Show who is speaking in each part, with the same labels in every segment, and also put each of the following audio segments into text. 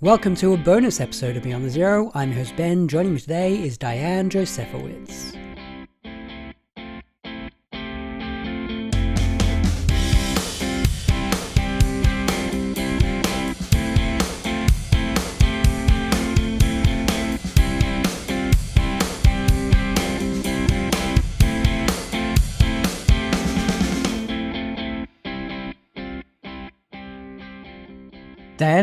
Speaker 1: Welcome to a bonus episode of Beyond the Zero. I'm host Ben. Joining me today is Diane Josefowicz.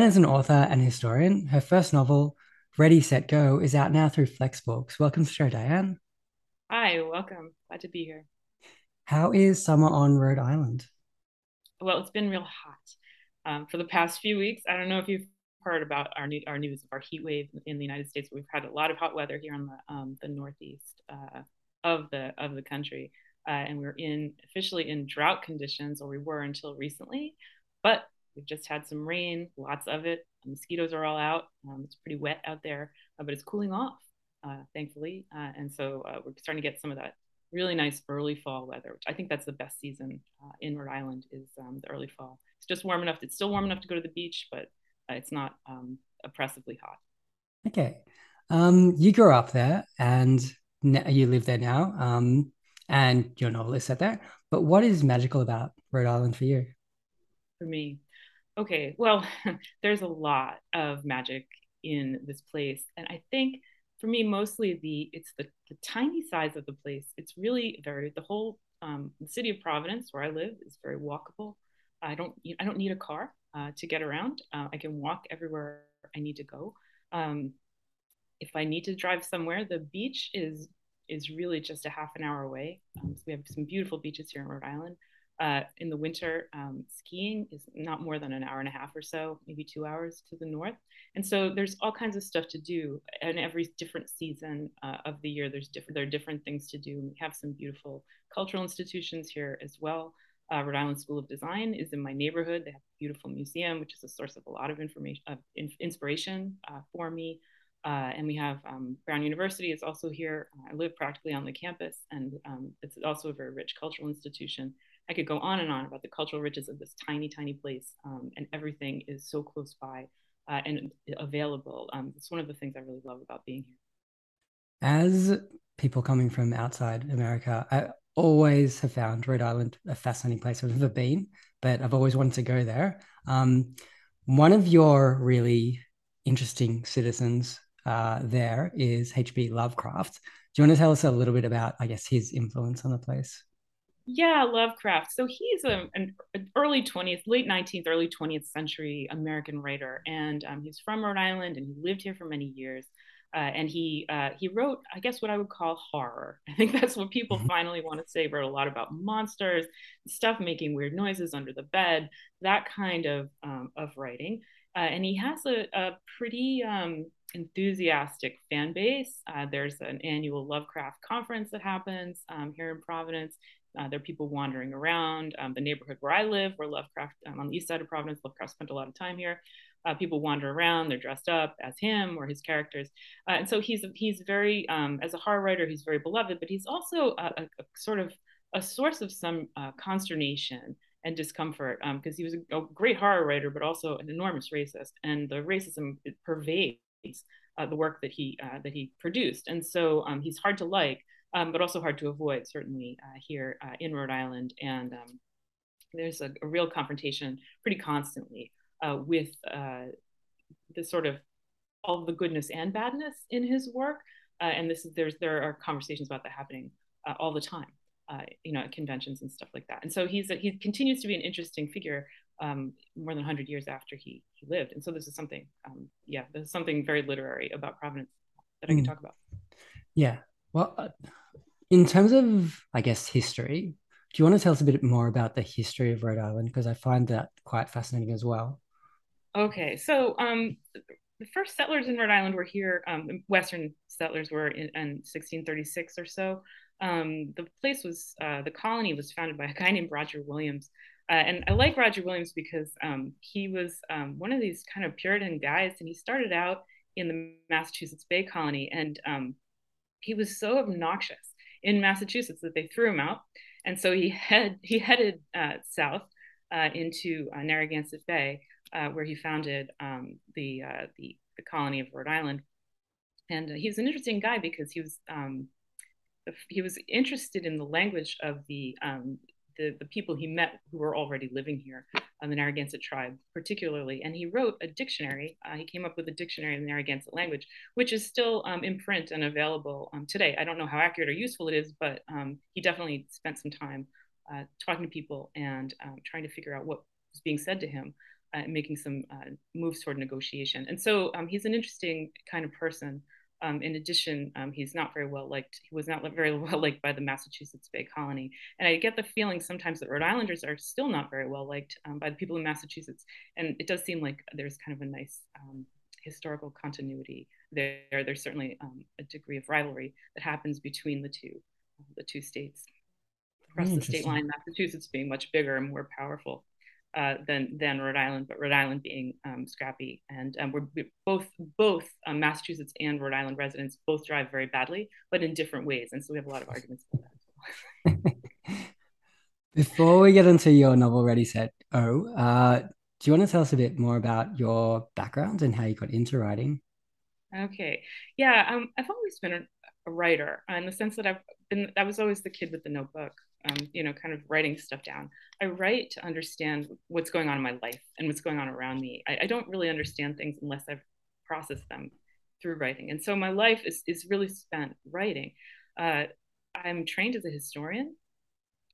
Speaker 1: Diane is an author and historian. Her first novel, Ready, Set, Go, is out now through Flexbooks. Welcome to the show, Diane.
Speaker 2: Hi, welcome. Glad to be here.
Speaker 1: How is summer on Rhode Island?
Speaker 2: Well, it's been real hot um, for the past few weeks. I don't know if you've heard about our new, our news of our heat wave in the United States. We've had a lot of hot weather here on the um, the northeast uh, of the of the country, uh, and we're in officially in drought conditions, or we were until recently. But We've just had some rain, lots of it. The mosquitoes are all out. Um, it's pretty wet out there, uh, but it's cooling off, uh, thankfully. Uh, and so uh, we're starting to get some of that really nice early fall weather, which I think that's the best season uh, in Rhode Island is um, the early fall. It's just warm enough. It's still warm enough to go to the beach, but uh, it's not um, oppressively hot.
Speaker 1: Okay. Um, you grew up there and you live there now. Um, and your novel is set there. But what is magical about Rhode Island for you?
Speaker 2: For me, okay, well, there's a lot of magic in this place. And I think for me, mostly the it's the, the tiny size of the place. It's really very the whole um, the city of Providence, where I live, is very walkable. I don't I don't need a car uh, to get around. Uh, I can walk everywhere I need to go. Um, if I need to drive somewhere, the beach is is really just a half an hour away. Um, so we have some beautiful beaches here in Rhode Island. Uh, in the winter, um, skiing is not more than an hour and a half or so, maybe two hours to the north. And so there's all kinds of stuff to do. And every different season uh, of the year, there's different there are different things to do. We have some beautiful cultural institutions here as well. Uh, Rhode Island School of Design is in my neighborhood. They have a beautiful museum, which is a source of a lot of information, of in, inspiration uh, for me. Uh, and we have um, Brown University is also here. I live practically on the campus, and um, it's also a very rich cultural institution. I could go on and on about the cultural riches of this tiny, tiny place, um, and everything is so close by uh, and available. Um, it's one of the things I really love about being here.
Speaker 1: As people coming from outside America, I always have found Rhode Island a fascinating place. I've never been, but I've always wanted to go there. Um, one of your really interesting citizens uh, there is H.P. Lovecraft. Do you want to tell us a little bit about, I guess, his influence on the place?
Speaker 2: Yeah, Lovecraft. So he's a, an early 20th, late 19th, early 20th century American writer. And um, he's from Rhode Island and he lived here for many years. Uh, and he uh, he wrote, I guess, what I would call horror. I think that's what people mm-hmm. finally want to say. Wrote a lot about monsters, stuff making weird noises under the bed, that kind of um, of writing. Uh, and he has a, a pretty um, enthusiastic fan base. Uh, there's an annual Lovecraft conference that happens um, here in Providence. Uh, there are people wandering around um, the neighborhood where I live, where Lovecraft um, on the east side of Providence. Lovecraft spent a lot of time here. Uh, people wander around; they're dressed up as him or his characters, uh, and so he's he's very um, as a horror writer, he's very beloved. But he's also a, a, a sort of a source of some uh, consternation and discomfort because um, he was a, a, great horror writer, but also an enormous racist, and the racism pervades uh, the work that he uh, that he produced, and so um, he's hard to like um, but also hard to avoid, certainly uh, here uh, in Rhode Island. And um, there's a, a, real confrontation pretty constantly uh, with uh, the sort of all the goodness and badness in his work. Uh, and this is there's there are conversations about that happening uh, all the time, you know, at conventions and stuff like that. And so he's a, he continues to be an interesting figure um, more than 100 years after he, he lived. And so this is something, um, yeah, there's something very literary about Providence that I can mm. talk about.
Speaker 1: Yeah. Well, in terms of, I guess, history, do you want to tell us a bit more about the history of Rhode Island? Because I find that quite fascinating as well.
Speaker 2: Okay, so um, the first settlers in Rhode Island were here. Um, Western settlers were in, in 1636 or so. Um, the place was uh, the colony was founded by a guy named Roger Williams, uh, and I like Roger Williams because um, he was um, one of these kind of Puritan guys, and he started out in the Massachusetts Bay Colony, and um, he was so obnoxious in Massachusetts that they threw him out, and so he head he headed uh, south uh, into uh, Narragansett Bay, uh, where he founded um, the, uh, the, the colony of Rhode Island. And uh, he was an interesting guy because he was um, he was interested in the language of the um, the, the people he met who were already living here, uh, the Narragansett tribe particularly. And he wrote a dictionary. Uh, he came up with a dictionary in the Narragansett language, which is still um, in print and available um, today. I don't know how accurate or useful it is, but um, he definitely spent some time uh, talking to people and um, trying to figure out what was being said to him uh, and making some uh, moves toward negotiation. And so um, he's an interesting kind of person. Um, in addition, um, he's not very well liked. He was not very well liked by the Massachusetts Bay Colony. And I get the feeling sometimes that Rhode Islanders are still not very well liked um, by the people in Massachusetts. And it does seem like there's kind of a nice um, historical continuity there. There's certainly um, a degree of rivalry that happens between the two, the two states across the state line, Massachusetts being much bigger and more powerful uh, than than Rhode Island, but Rhode Island being um, scrappy. And um, we're, we're, both both um, Massachusetts and Rhode Island residents both drive very badly, but in different ways. And so we have a lot of arguments about that.
Speaker 1: Before we get into your novel Ready Set Oh, uh, do you want to tell us a bit more about your background and how you got into writing?
Speaker 2: Okay, yeah, um, I've always been a, a writer in the sense that I've been. I was always the kid with the notebook um, you know, kind of writing stuff down. I write to understand what's going on in my life and what's going on around me. I, I don't really understand things unless I've processed them through writing. And so my life is, is really spent writing. Uh, I'm trained as a historian.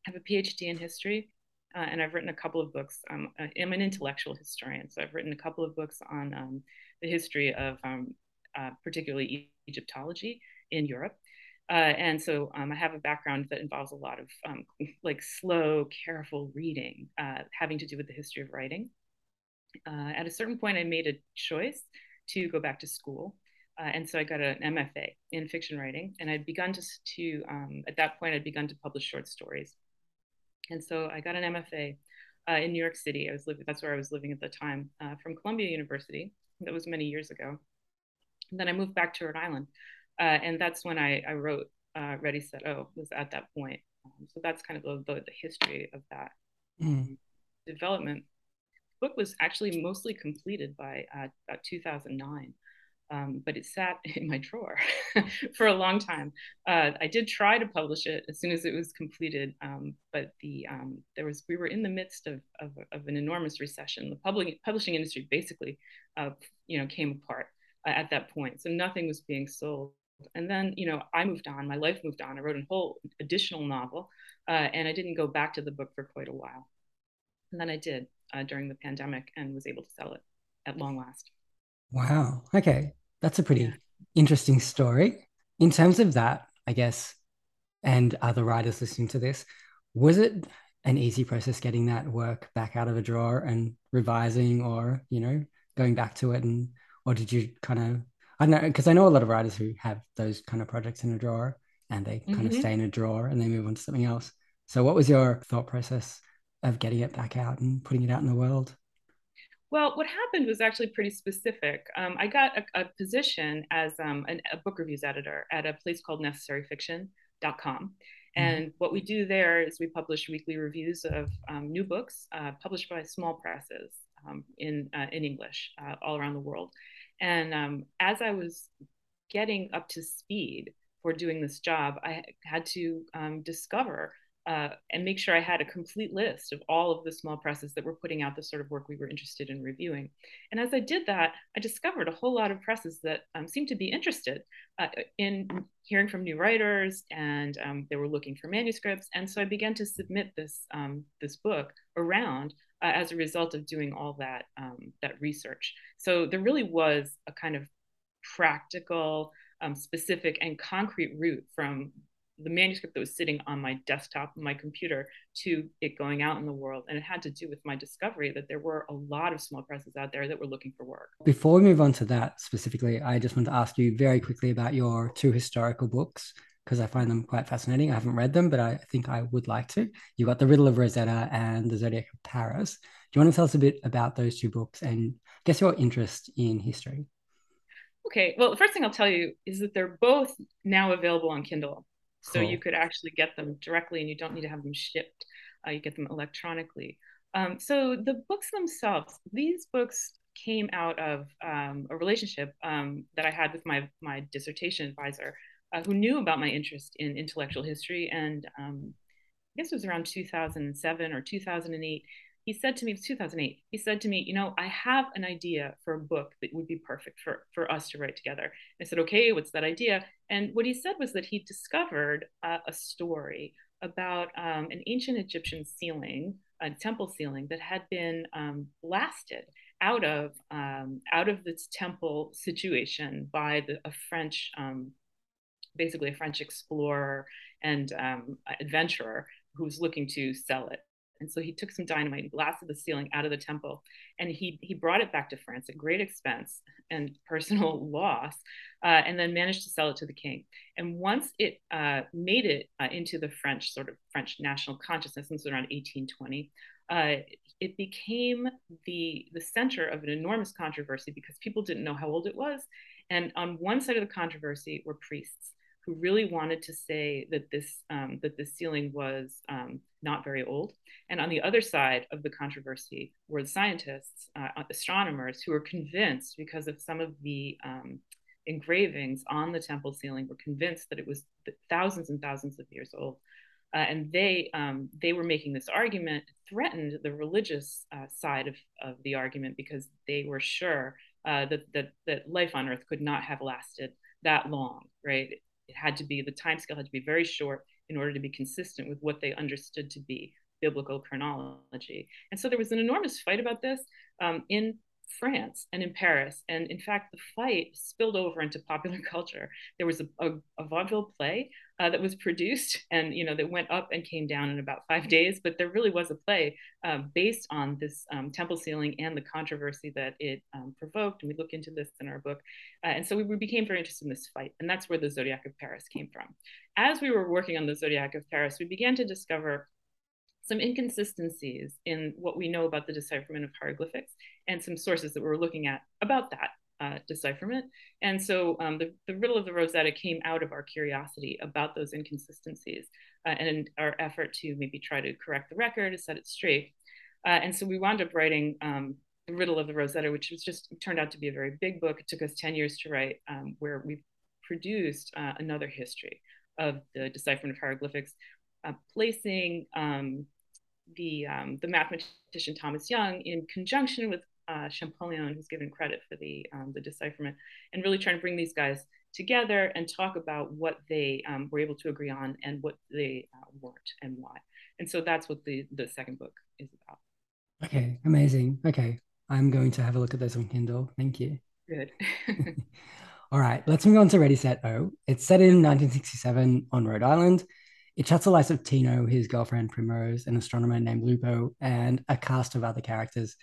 Speaker 2: I have a PhD in history, uh, and I've written a couple of books. Um, I'm an intellectual historian, so I've written a couple of books on um, the history of um, uh, particularly Egyptology in Europe. Uh, and so um, I have a background that involves a lot of um, like slow, careful reading, uh, having to do with the history of writing. Uh, at a certain point, I made a choice to go back to school. Uh, and so I got an MFA in fiction writing. And I'd begun to, to um, at that point, I'd begun to publish short stories. And so I got an MFA uh, in New York City. I was living, that's where I was living at the time, uh, from Columbia University. That was many years ago. And then I moved back to Rhode Island uh, and that's when I, I wrote uh, Ready, Set, Oh, was at that point. Um, so that's kind of the, the, history of that mm. development. The book was actually mostly completed by uh, about 2009. Um, but it sat in my drawer for a long time. Uh, I did try to publish it as soon as it was completed, um, but the um, there was we were in the midst of, of, of an enormous recession. The public publishing industry basically, uh, you know, came apart uh, at that point, so nothing was being sold and then you know i moved on my life moved on. I wrote a whole additional novel uh, and i didn't go back to the book for quite a while. And then i did uh, during the pandemic and was able to sell it at long last.
Speaker 1: Wow. Okay. That's a pretty yeah. interesting story. In terms of that i guess and other writers listening to this was it an easy process getting that work back out of a drawer and revising or you know going back to it? And or did you kind of I know because I know a lot of writers who have those kind of projects in a drawer and they kind mm-hmm. of stay in a drawer and they move on to something else. So, what was your thought process of getting it back out and putting it out in the world?
Speaker 2: Well, what happened was actually pretty specific. Um, I got a, a position as um, an, a book reviews editor at a place called necessaryfiction.com. Mm-hmm. And what we do there is we publish weekly reviews of um, new books uh, published by small presses um, in, uh, in English uh, all around the world. And um, as I was getting up to speed for doing this job, I had to um, discover uh, and make sure I had a complete list of all of the small presses that were putting out the sort of work we were interested in reviewing. And as I did that, I discovered a whole lot of presses that um, seemed to be interested uh, in hearing from new writers, and um, they were looking for manuscripts. And so I began to submit this um, this book around uh, as a result of doing all that um, that research. So there really was a kind of practical, um, specific, and concrete route from the manuscript that was sitting on my desktop my computer to it going out in the world. And it had to do with my discovery that there were a lot of small presses out there that were looking for work.
Speaker 1: Before we move on to that specifically i just want to ask you very quickly about your two historical books because I find them quite fascinating. I haven't read them, but I think I would like to. You got The Riddle of Rosetta and The Zodiac of Paris. Do you want to tell us a bit about those two books and I guess your interest in history?
Speaker 2: Okay. Well, the first thing I'll tell you is that they're both now available on Kindle. So cool. you could actually get them directly and you don't need to have them shipped. Uh, you get them electronically. Um, so the books themselves, these books came out of um, a relationship um, that I had with my my dissertation advisor, uh, who knew about my interest in intellectual history. And um, I guess it was around 2007 or 2008. He said to me, it was 2008. He said to me, you know, I have an idea for a book that would be perfect for for us to write together. I said, okay, what's that idea? And what he said was that he discovered uh, a story about um, an ancient Egyptian ceiling, a temple ceiling that had been um, blasted out of um, out of this temple situation by the, a French, um, basically a French explorer and um, adventurer who was looking to sell it. And so he took some dynamite and blasted the ceiling out of the temple, and he he brought it back to France at great expense and personal loss, uh, and then managed to sell it to the king. And once it uh, made it uh, into the French sort of French national consciousness, was around 1820, uh, it became the the center of an enormous controversy because people didn't know how old it was, and on one side of the controversy were priests who really wanted to say that this um, that this ceiling was um, not very old, and on the other side of the controversy were the scientists, uh, astronomers, who were convinced because of some of the um, engravings on the temple ceiling were convinced that it was thousands and thousands of years old. Uh, and they um, they were making this argument threatened the religious uh, side of, of the argument because they were sure uh, that, that that life on earth could not have lasted that long right it had to be the time scale had to be very short in order to be consistent with what they understood to be biblical chronology and so there was an enormous fight about this um, in France and in Paris. And in fact, the fight spilled over into popular culture. There was a, a, a vaudeville play uh, that was produced and, you know, that went up and came down in about five days. But there really was a play uh, based on this um, temple ceiling and the controversy that it um, provoked. And we look into this in our book. Uh, and so we, we became very interested in this fight. And that's where the Zodiac of Paris came from. As we were working on the Zodiac of Paris, we began to discover some inconsistencies in what we know about the decipherment of hieroglyphics and some sources that we were looking at about that uh, decipherment. And so um, the, the riddle of the Rosetta came out of our curiosity about those inconsistencies uh, and our effort to maybe try to correct the record, to set it straight. Uh, and so we wound up writing um, the riddle of the Rosetta, which was just turned out to be a very big book. It took us 10 years to write, um, where we produced uh, another history of the decipherment of hieroglyphics, uh, placing um, the um, the mathematician Thomas Young in conjunction with uh, Champollion, who's given credit for the um, the decipherment, and really trying to bring these guys together and talk about what they um, were able to agree on and what they uh, weren't and why. And so that's what the the second book is about.
Speaker 1: Okay, amazing. Okay, I'm going to have a look at this on Kindle. Thank you.
Speaker 2: Good.
Speaker 1: All right, let's move on to Ready Set O. It's set in 1967 on Rhode Island. It chats the lives of Tino, his girlfriend Primrose, an astronomer named Lupo, and a cast of other characters.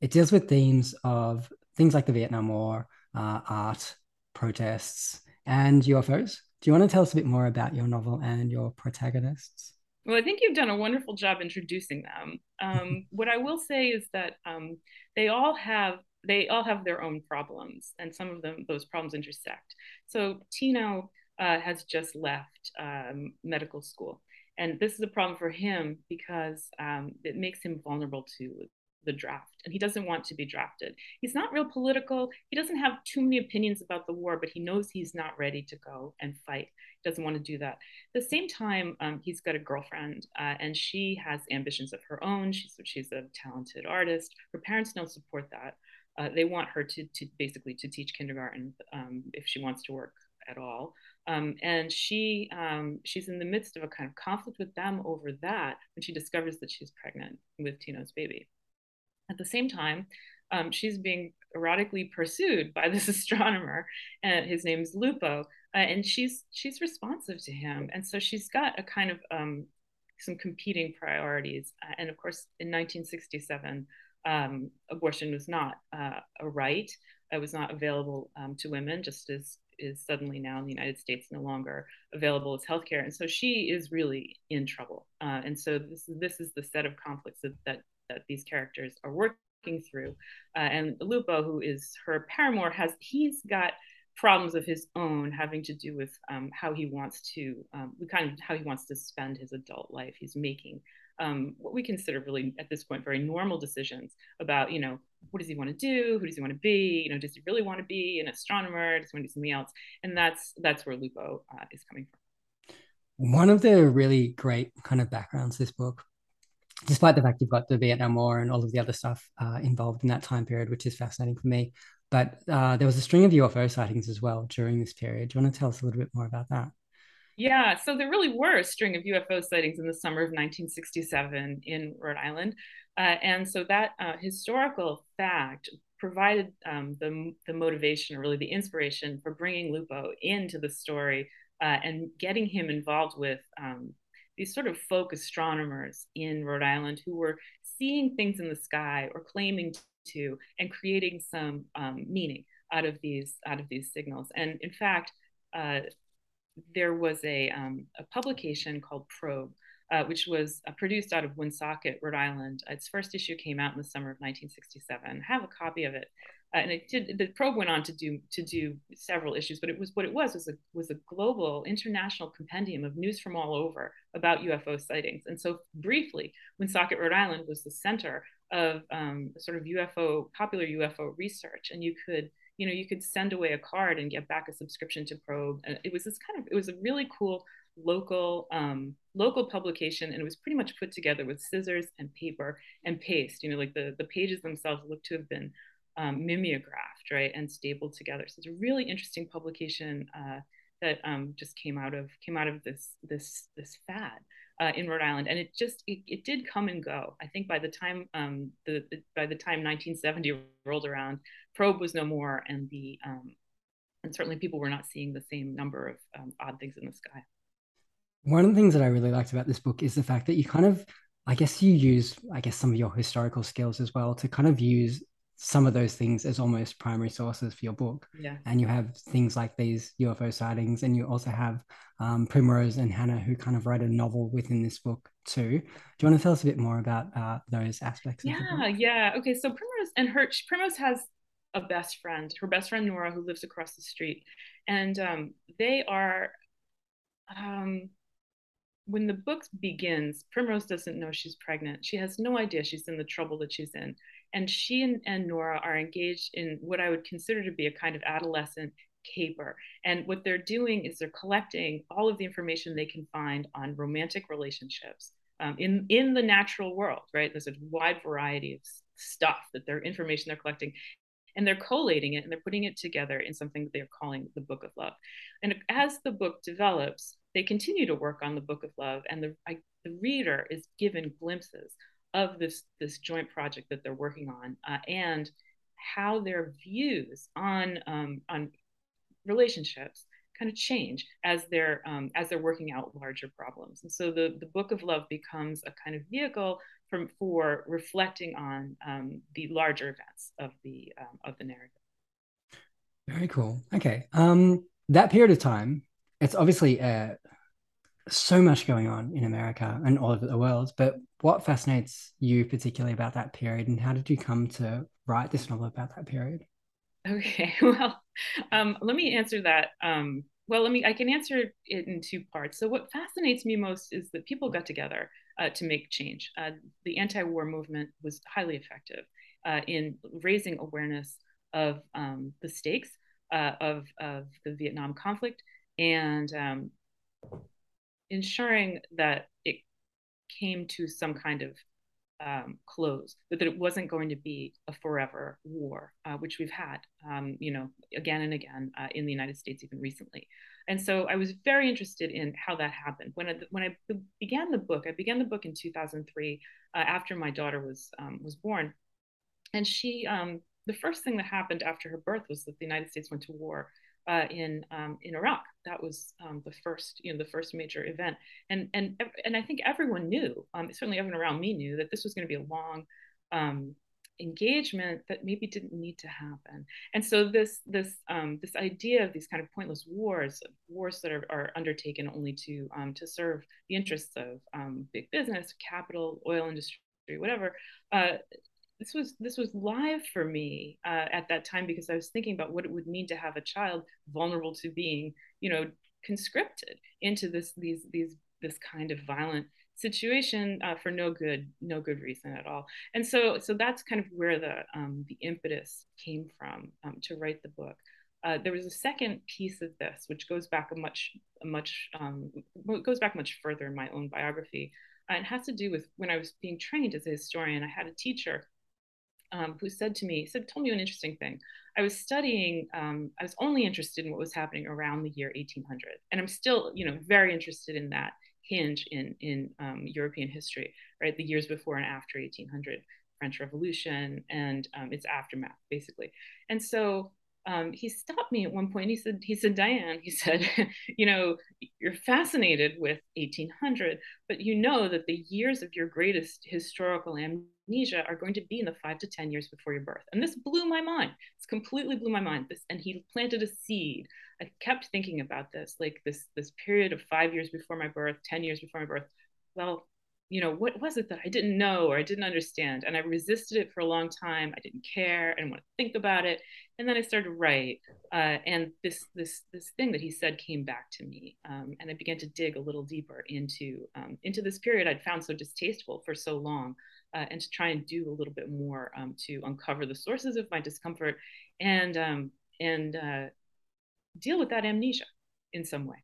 Speaker 1: It deals with themes of things like the Vietnam War, uh, art, protests, and UFOs. Do you want to tell us a bit more about your novel and your protagonists?
Speaker 2: Well, I think you've done a wonderful job introducing them. Um, what I will say is that um, they all have they all have their own problems, and some of them those problems intersect. So Tino uh, has just left um, medical school. And this is a problem for him because um, it makes him vulnerable to the draft and he doesn't want to be drafted. He's not real political. He doesn't have too many opinions about the war, but he knows he's not ready to go and fight. He doesn't want to do that. At the same time, um, he's got a girlfriend uh, and she has ambitions of her own. She's, she's a talented artist. Her parents don't support that. Uh, they want her to, to basically to teach kindergarten um, if she wants to work at all. Um, and she um, she's in the midst of a kind of conflict with them over that when she discovers that she's pregnant with Tino's baby. At the same time, um, she's being erotically pursued by this astronomer, and his name's Lupo, uh, and she's she's responsive to him, and so she's got a kind of um, some competing priorities. Uh, and of course, in 1967, um, abortion was not uh, a right; it was not available um, to women, just as is suddenly now in the United States no longer available as healthcare. And so she is really in trouble. Uh, and so this, this is the set of conflicts that, that, that these characters are working through. Uh, and Lupo, who is her paramour, has he's got problems of his own having to do with um, how he wants to, um, kind of how he wants to spend his adult life. He's making um, what we consider really at this point very normal decisions about, you know, what does he want to do? Who does he want to be? You know, does he really want to be an astronomer? Does he want to do something else? And that's that's where Lupo uh, is coming from.
Speaker 1: One of the really great kind of backgrounds this book despite the fact you've got the Vietnam War and all of the other stuff uh, involved in that time period, which is fascinating for me. But uh, there was a string of UFO sightings as well during this period. Do you want to tell us a little bit more about that?
Speaker 2: Yeah, so there really were a string of UFO sightings in the summer of 1967 in Rhode Island. Uh, and so that uh, historical fact provided um, the, the motivation, or really the inspiration, for bringing Lupo into the story uh, and getting him involved with um, these sort of folk astronomers in Rhode Island who were seeing things in the sky or claiming to and creating some um, meaning out of these out of these signals. And in fact, uh, there was a, um, a publication called Probe, uh, which was uh, produced out of Woonsocket, Rhode Island. Its first issue came out in the summer of 1967. I have a copy of it, uh, and it did. The Probe went on to do to do several issues, but it was what it was was a was a global, international compendium of news from all over about UFO sightings. And so, briefly, Woonsocket, Rhode Island, was the center of um, sort of UFO popular UFO research, and you could you know you could send away a card and get back a subscription to probe and it was this kind of it was a really cool local um, local publication and it was pretty much put together with scissors and paper and paste you know like the the pages themselves look to have been um, mimeographed right and stapled together so it's a really interesting publication uh, that um, just came out of came out of this this this fad uh, in Rhode Island, and it just it, it, did come and go. I think by the time um, the, the, by the time 1970 rolled around, probe was no more, and the um, and certainly people were not seeing the same number of um, odd things in the sky.
Speaker 1: One of the things that I really liked about this book is the fact that you kind of, I guess, you use, I guess, some of your historical skills as well to kind of use some of those things as almost primary sources for your book.
Speaker 2: Yeah.
Speaker 1: And you have things like these UFO sightings, and you also have um, Primrose and Hannah, who kind of write a novel within this book too. Do you want to tell us a bit more about uh, those aspects?
Speaker 2: Yeah, yeah. Okay, so Primrose and her Primrose has a best friend, her best friend Nora, who lives across the street, and um, they are. Um, when the book begins, Primrose doesn't know she's pregnant. She has no idea she's in the trouble that she's in and she and, and Nora are engaged in what I would consider to be a kind of adolescent caper. And what they're doing is they're collecting all of the information they can find on romantic relationships um, in, in the natural world, right? There's a wide variety of stuff that their information they're collecting. And they're collating it and they're putting it together in something that they're calling the Book of Love. And as the book develops, they continue to work on the Book of Love, and the, I, the reader is given glimpses of this this joint project that they're working on uh, and how their views on um, on relationships kind of change as they're um, as they're working out larger problems. And so the the book of love becomes a kind of vehicle from for reflecting on um, the larger events of the um, of the narrative.
Speaker 1: Very cool. Okay um that period of time it's obviously a so much going on in America and all over the world. But what fascinates you particularly about that period, and how did you come to write this novel about that period?
Speaker 2: Okay, well, um, let me answer that. Um, well, let me. I can answer it in two parts. So, what fascinates me most is that people got together uh, to make change. Uh, the anti-war movement was highly effective uh, in raising awareness of um, the stakes uh, of of the Vietnam conflict and um, ensuring that it came to some kind of um, close, but that it wasn't going to be a forever war, uh, which we've had, um, you know, again and again uh, in the United States, even recently. And so I was very interested in how that happened. When I, when I began the book, I began the book in 2003 uh, after my daughter was um, was born, and she, um, the first thing that happened after her birth was that the United States went to war uh, in um, in Iraq. That was um, the first, you know, the first major event, and and and I think everyone knew, um, certainly everyone around me knew that this was going to be a long um, engagement that maybe didn't need to happen. And so this this um, this idea of these kind of pointless wars, wars that are, are undertaken only to um, to serve the interests of big business, capital, oil industry, whatever. Uh, this was this was live for me uh, at that time because I was thinking about what it would mean to have a child vulnerable to being, you know, conscripted into this these these this kind of violent situation uh, for no good no good reason at all. And so so that's kind of where the um, the impetus came from um, to write the book. Uh, there was a second piece of this which goes back a much a much um, goes back much further in my own biography. Uh, it has to do with when I was being trained as a historian I had a teacher um, who said to me, said, told me an interesting thing. I was studying, um, I was only interested in what was happening around the year 1800. And I'm still, you know, very interested in that hinge in, in um, European history, right? The years before and after 1800, French Revolution and um, its aftermath, basically. And so um, he stopped me at one point. He said, he said, Diane, he said, you know, you're fascinated with 1800, but you know that the years of your greatest historical amnesia are going to be in the five to 10 years before your birth. And this blew my mind. It's completely blew my mind. This, and he planted a seed. I kept thinking about this, like this, this period of five years before my birth, 10 years before my birth. Well, you know, what was it that I didn't know or I didn't understand? And I resisted it for a long time. I didn't care. I didn't want to think about it. And then I started to write. Uh, and this this this thing that he said came back to me. Um, and I began to dig a little deeper into um, into this period I'd found so distasteful for so long. Uh, and to try and do a little bit more um, to uncover the sources of my discomfort and um, and uh, deal with that amnesia in some way.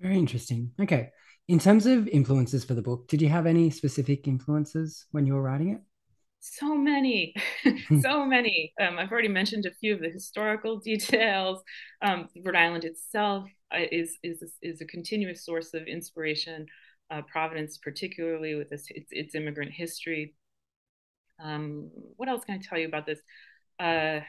Speaker 1: Very interesting. Okay. In terms of influences for the book, did you have any specific influences when you were writing it?
Speaker 2: So many, so many. Um, I've already mentioned a few of the historical details. Um, Rhode Island itself uh, is, is, is a continuous source of inspiration. Uh, Providence, particularly with its, its, its immigrant history. Um, what else can I tell you about this? Uh,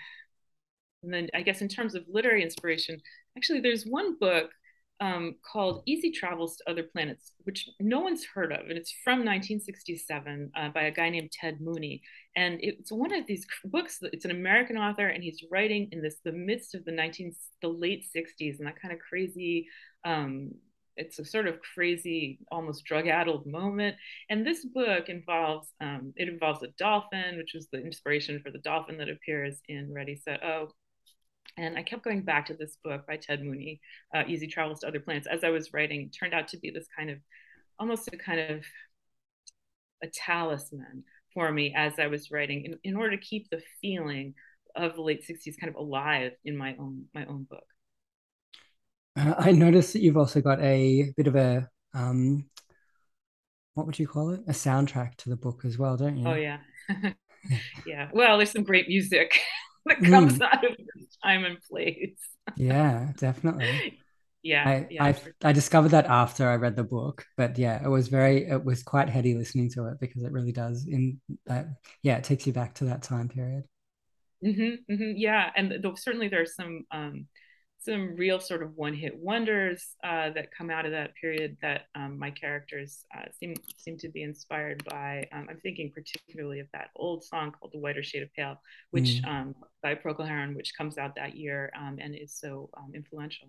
Speaker 2: and then I guess in terms of literary inspiration, actually, there's one book um, called Easy Travels to Other Planets, which no one's heard of. And it's from 1967 uh, by a guy named Ted Mooney. And it's one of these books, it's an American author, and he's writing in this the midst of the 19, the late 60s and that kind of crazy, um, it's a sort of crazy, almost drug-addled moment. And this book involves, um, it involves a dolphin, which was the inspiration for the dolphin that appears in Ready, Set, Oh, and I kept going back to this book by Ted Mooney, uh, Easy Travels to Other Planets, as I was writing. It turned out to be this kind of, almost a kind of a talisman for me as I was writing in, in order to keep the feeling of the late 60s kind of alive in my own my own book.
Speaker 1: Uh, I noticed that you've also got a bit of a um, what would you call it? A soundtrack to the book as well, don't you?
Speaker 2: Oh yeah. yeah. Well, there's some great music. that comes mm. out of time and place.
Speaker 1: yeah, definitely.
Speaker 2: Yeah,
Speaker 1: I,
Speaker 2: yeah,
Speaker 1: I, I discovered that after I read the book, but yeah, it was very, it was quite heady listening to it because it really does in that, yeah, it takes you back to that time period.
Speaker 2: Mm-hmm, mm-hmm, yeah, and th- certainly there's some um, some real sort of one hit wonders uh, that come out of that period that um, my characters uh, seem seem to be inspired by. Um, I'm thinking particularly of that old song called "The Whiter Shade of Pale," which mm. um, by Procol Harum, which comes out that year um, and is so um, influential.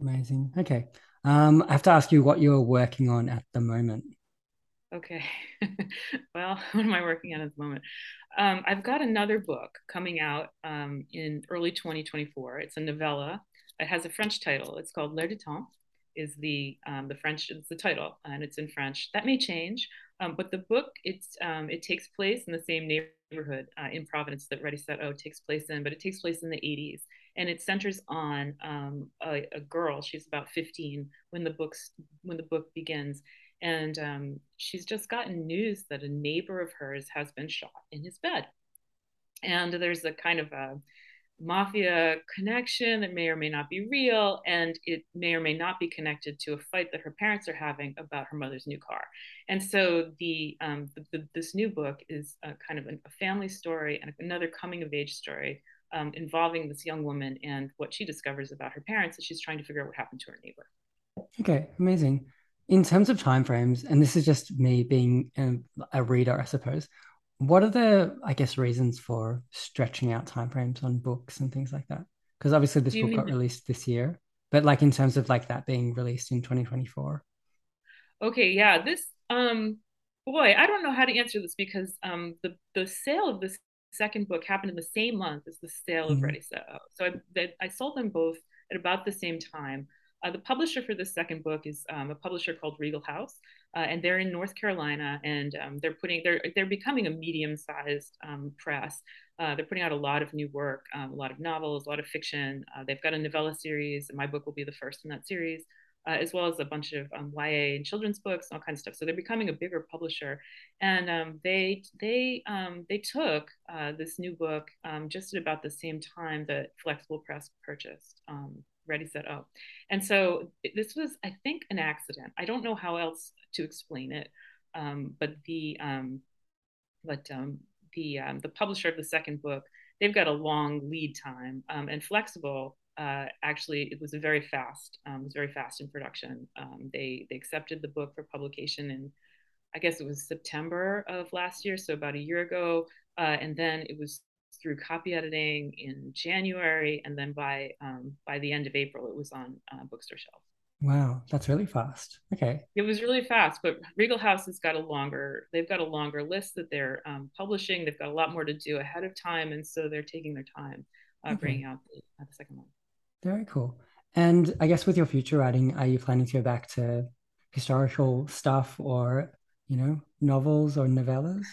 Speaker 1: Amazing. Okay, um, I have to ask you what you're working on at the moment.
Speaker 2: Okay. well, what am I working on at the moment? Um, I've got another book coming out um, in early 2024. It's a novella. It has a French title. It's called L'air du temps. Is the um, the French? It's the title, and it's in French. That may change, um, but the book it's um, it takes place in the same neighborhood uh, in Providence that Ready Set O takes place in, but it takes place in the 80s, and it centers on um, a, a girl. She's about 15 when the books when the book begins, and um, she's just gotten news that a neighbor of hers has been shot in his bed. And there's a kind of a mafia connection that may or may not be real, and it may or may not be connected to a fight that her parents are having about her mother's new car. And so the, um, the, the this new book is kind of a family story and another coming of age story um, involving this young woman and what she discovers about her parents as she's trying to figure out what happened to her neighbor.
Speaker 1: Okay, amazing in terms of timeframes, and this is just me being a, a, reader, I suppose. What are the, I guess, reasons for stretching out timeframes on books and things like that? Because obviously this book got released this year, but like in terms of like that being released in 2024.
Speaker 2: Okay, yeah, this um boy, I don't know how to answer this because um, the the sale of this second book happened in the same month as the sale of mm-hmm. Ready Set So I I sold them both at about the same time. Uh, the publisher for the second book is um, a publisher called Regal House, uh, and they're in North Carolina, and um, they're putting they're they're becoming a medium-sized um, press. Uh, they're putting out a lot of new work, um, a lot of novels, a lot of fiction. Uh, they've got a novella series, and my book will be the first in that series uh, as well as a bunch of um, YA and children's books, all kinds of stuff. So they're becoming a bigger publisher, and um, they they um, they took uh, this new book um, just at about the same time that Flexible Press purchased um, Ready Set Up, and so this was, I think, an accident. I don't know how else to explain it, um, but the but the the publisher of the second book they've got a long lead time and flexible uh, actually it was a very fast um, it was very fast in production um, they they accepted the book for publication in i guess it was september of last year so about a year ago uh, and then it was through copy editing in january and then by um, by the end of april it was on uh, bookstore shelves
Speaker 1: wow that's really fast okay
Speaker 2: it was really fast but regal house has got a longer they've got a longer list that they're um, publishing they've got a lot more to do ahead of time and so they're taking their time uh, okay. bringing out the, uh, the second one
Speaker 1: very cool. And I guess with your future writing, are you planning to go back to historical stuff or, you know, novels or novellas?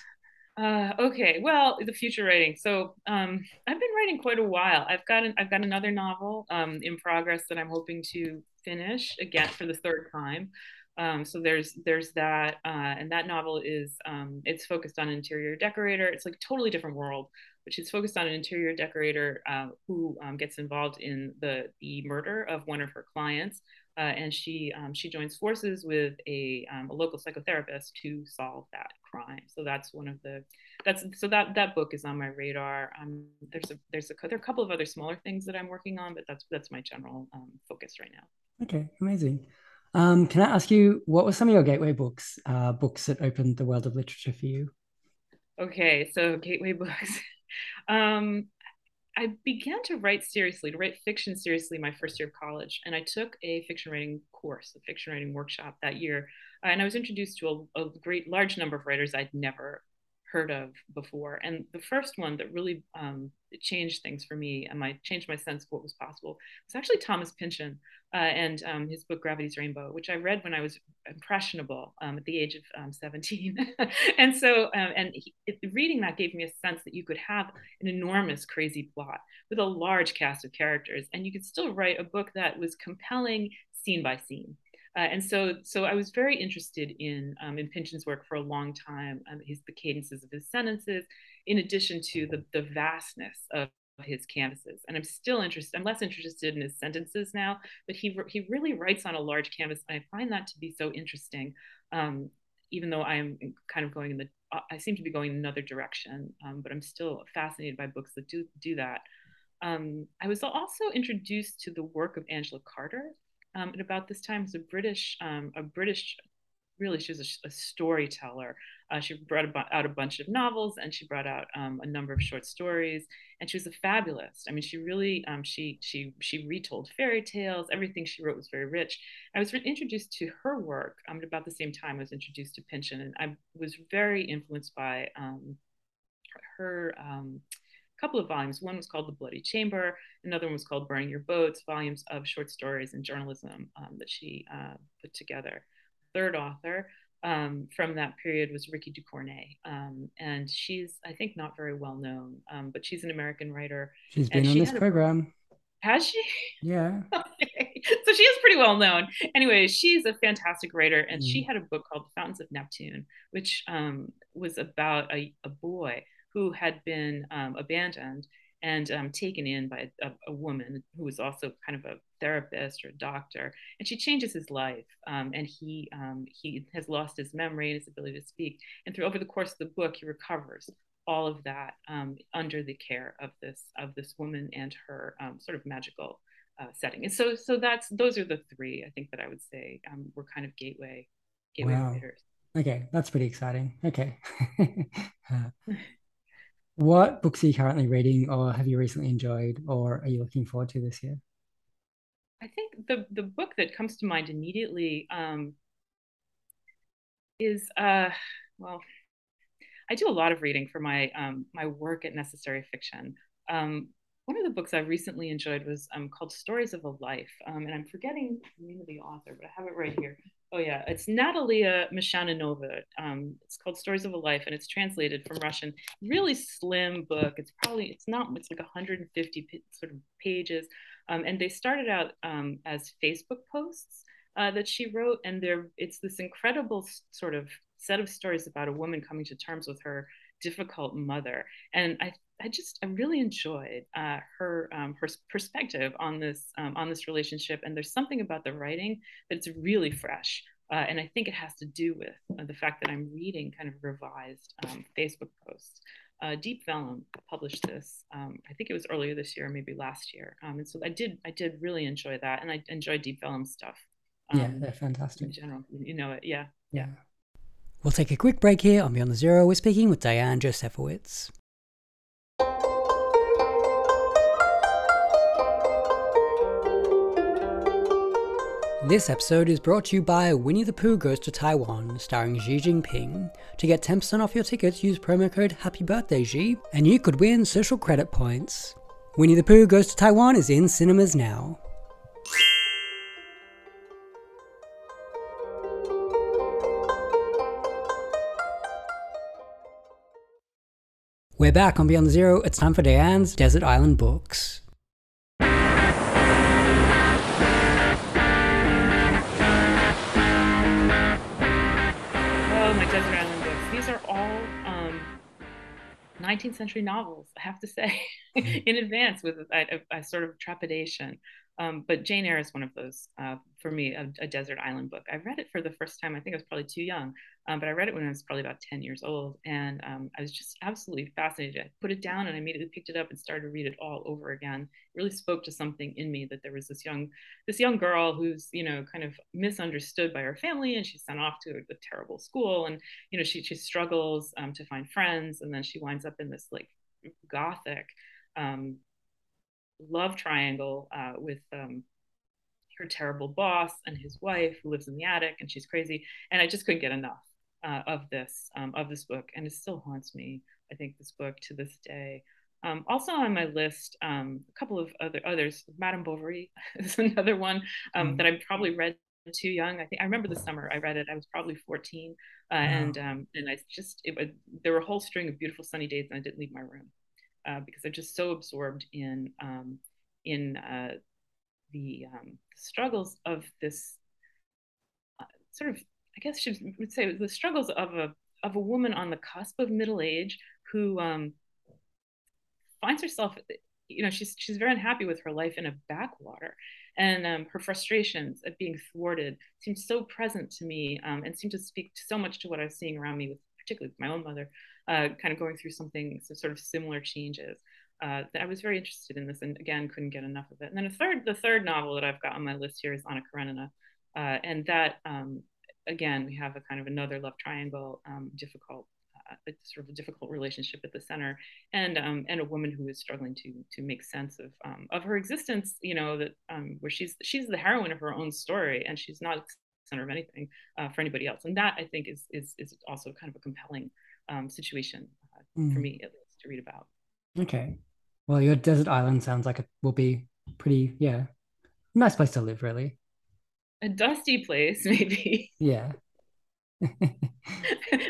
Speaker 2: Uh, okay, well, the future writing. So um, I've been writing quite a while. I've got an, I've got another novel um, in progress that I'm hoping to finish again for the third time. Um, so there's there's that, uh, and that novel is um, it's focused on interior decorator. It's like totally different world but she's focused on an interior decorator uh, who um, gets involved in the, the murder of one of her clients. Uh, and she um, she joins forces with a, um, a local psychotherapist to solve that crime. So that's one of the that's so that that book is on my radar. Um, there's a there's a there are a couple of other smaller things that I'm working on, but that's that's my general um, focus right now.
Speaker 1: Okay, amazing. Um, can I ask you what were some of your gateway books? Uh, books that opened the world of literature for you.
Speaker 2: Okay, so gateway books. Um, I began to write seriously, to write fiction seriously my first year of college. And I took a fiction writing course, a fiction writing workshop that year. And I was introduced to a, a great large number of writers I'd never heard of before. And the first one that really um, changed things for me and my changed my sense of what was possible was actually Thomas Pynchon uh, and um, his book Gravity's Rainbow, which I read when I was impressionable um, at the age of um, 17. and so, um, and he, reading that gave me a sense that you could have an enormous, crazy plot with a large cast of characters, and you could still write a book that was compelling scene by scene. Uh, and so, so I was very interested in um, in Pynchon's work for a long time. Um, his the cadences of his sentences, in addition to the the vastness of his canvases. And I'm still interested. I'm less interested in his sentences now, but he he really writes on a large canvas, and I find that to be so interesting. Um, even though I am kind of going in the, I seem to be going in another direction, um, but I'm still fascinated by books that do do that. Um, I was also introduced to the work of Angela Carter, um, at about this time was a British um, a British really she was a, a storyteller. Uh, she brought out a bunch of novels and she brought out um, a number of short stories. And she was a fabulist. I mean, she really um, she she she retold fairy tales. Everything she wrote was very rich. I was introduced to her work um, at about the same time I was introduced to Pynchon, and I was very influenced by um, her couple of volumes. One was called The Bloody Chamber, another one was called Burning Your Boats, volumes of short stories and journalism um, that she uh, put together. Third author um, from that period was Rikki Ducornet. Um, and she's, I think, not very well known, um, but she's an American writer.
Speaker 1: She's been on she this program.
Speaker 2: A, has she?
Speaker 1: Yeah.
Speaker 2: okay. So she is pretty well known. Anyway, she's a fantastic writer, and mm. she had a book called Fountains of Neptune, which um, was about a, a boy who had been um, abandoned and um, taken in by a, a, woman who was also kind of a therapist or a doctor, and she changes his life. Um, and he um, he has lost his memory and his ability to speak. And through over the course of the book, he recovers all of that um, under the care of this of this woman and her um, sort of magical uh, setting. And so so that's those are the three I think that I would say um, were kind of gateway gateway wow.
Speaker 1: Okay, that's pretty exciting. Okay. uh, what books are you currently reading or have you recently enjoyed or are you looking forward to this year?
Speaker 2: I think the, the book that comes to mind immediately um, is uh, well, I do a lot of reading for my um, my work at Necessary Fiction. Um, one of the books I recently enjoyed was um, called Stories of a Life, um, and I'm forgetting the name of the author, but I have it right here. Oh yeah, it's Natalia Meshchaninova. Um, it's called Stories of a Life, and it's translated from Russian. Really slim book. It's probably it's not. It's like 150 sort of pages, um, and they started out um, as Facebook posts uh, that she wrote, and there it's this incredible sort of set of stories about a woman coming to terms with her difficult mother, and I I just I really enjoyed uh, her um, her perspective on this um, on this relationship, and there's something about the writing that it's really fresh, uh, and I think it has to do with uh, the fact that I'm reading kind of revised um, Facebook posts. Uh, Deep Vellum published this. Um, I think it was earlier this year, maybe last year, um, and so I did I did really enjoy that, and I enjoy Deep Vellum stuff.
Speaker 1: yeah, um, they're fantastic.
Speaker 2: In general, you know it. Yeah.
Speaker 1: Yeah. We'll take a quick break here on Beyond the Zero. We're speaking with Diane Josefowicz. This episode is brought to you by Winnie the Pooh Goes to Taiwan, starring Xi Jinping. To get 10% off your tickets, use promo code Happy Birthday Xi, and you could win social credit points. Winnie the Pooh Goes to Taiwan is in cinemas now. We're back on Beyond Zero. It's time for Diane's Desert Island Books.
Speaker 2: 19th century novels, I have to say, mm-hmm. in advance with a, a, a, sort of trepidation. Um, but Jane Eyre is one of those uh, for me, a, a, desert island book. I read it for the first time. I think I was probably too young, um, but I read it when I was probably about 10 years old. And um, I was just absolutely fascinated. I put it down and I immediately picked it up and started to read it all over again. It really spoke to something in me that there was this young, this young girl who's, you know, kind of misunderstood by her family and she's sent off to a, a terrible school. And, you know, she, she struggles um, to find friends. And then she winds up in this like gothic um, love triangle uh, with um, her terrible boss and his wife who lives in the attic and she's crazy. And I just couldn't get enough uh, of this um, of this book, and it still haunts me. I think this book to this day. Um, also on my list, um, a couple of other others. Madame Bovary is another one mm. that I probably read too young. I think I remember the summer I read it. I was probably 14, uh, wow. and um, and I just it, there were a whole string of beautiful sunny days, and I didn't leave my room uh, because I'm just so absorbed in um, in uh, the um, struggles of this uh, sort of, I guess she would say, the struggles of a of a woman on the cusp of middle age who um, finds herself, you know, she's she's very unhappy with her life in a backwater, and um, her frustrations at being thwarted seem so present to me, um, and seem to speak so much to what I was seeing around me, with particularly with my own mother, uh, kind of going through something, some sort of similar changes uh, I was very interested in this and again couldn't get enough of it. And then a third, the third novel that I've got on my list here is Anna Karenina, uh, and that um, again we have a kind of another love triangle, um, difficult, uh, sort of a difficult relationship at the center, and um, and a woman who is struggling to to make sense of um, of her existence. You know that um, where she's she's the heroine of her own story, and she's not center of anything uh, for anybody else. And that I think is is is also kind of a compelling um, situation mm. for me at least to read about.
Speaker 1: Okay. Well, your desert island sounds like it will be pretty, yeah, nice place to live, really.
Speaker 2: A dusty place, maybe.
Speaker 1: Yeah.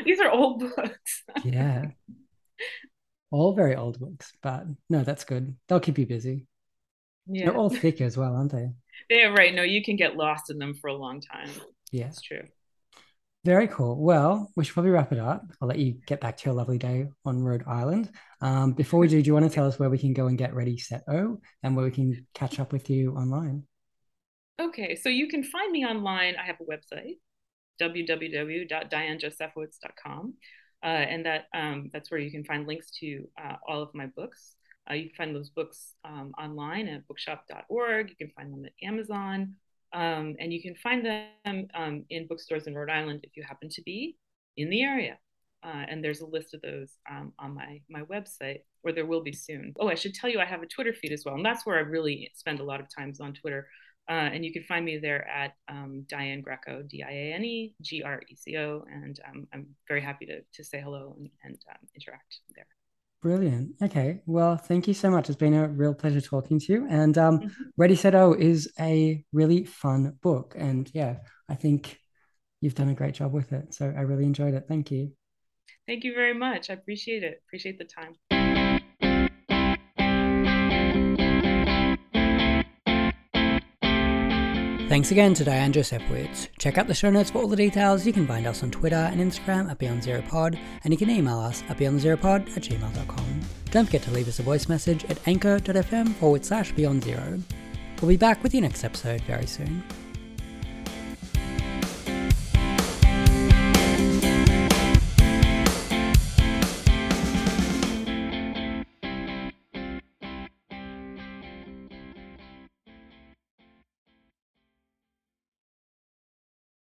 Speaker 2: These are old books.
Speaker 1: yeah. All very old books, but no, that's good. They'll keep you busy. Yeah. They're all thick as well, aren't they?
Speaker 2: Yeah, right. No, you can get lost in them for a long time.
Speaker 1: Yeah.
Speaker 2: That's true.
Speaker 1: Very cool. Well, we should probably wrap it up. I'll let you get back to your lovely day on Rhode Island. Um, before we do, do you want to tell us where we can go and get ready, set O, and where we can catch up with you online?
Speaker 2: Okay, so you can find me online. I have a website, www.dianejosefowicz.com, uh, and that um, that's where you can find links to uh, all of my books. Uh, you can find those books um, online at bookshop.org. You can find them at Amazon. Um, and you can find them um, in bookstores in Rhode Island if you happen to be in the area. Uh, and there's a list of those um, on my, my website, or there will be soon. Oh, I should tell you, I have a Twitter feed as well. And that's where I really spend a lot of times on Twitter. Uh, and you can find me there at um, Diane Greco, D I A N E G R E C O. And um, I'm very happy to, to say hello and, and um, interact there.
Speaker 1: Brilliant. Okay. Well, thank you so much. It's been a real pleasure talking to you. And um, mm-hmm. Ready Set O is a really fun book. And yeah, I think you've done a great job with it. So I really enjoyed it. Thank you.
Speaker 2: Thank you very much. I appreciate it. Appreciate the time.
Speaker 1: Thanks again to Diane Josefowicz. Check out the show notes for all the details. You can find us on Twitter and Instagram at Beyond Zero Pod, and you can email us at beyondzeropod at gmail.com. Don't forget to leave us a voice message at anchor.fm forward slash beyond zero. We'll be back with your next episode very soon.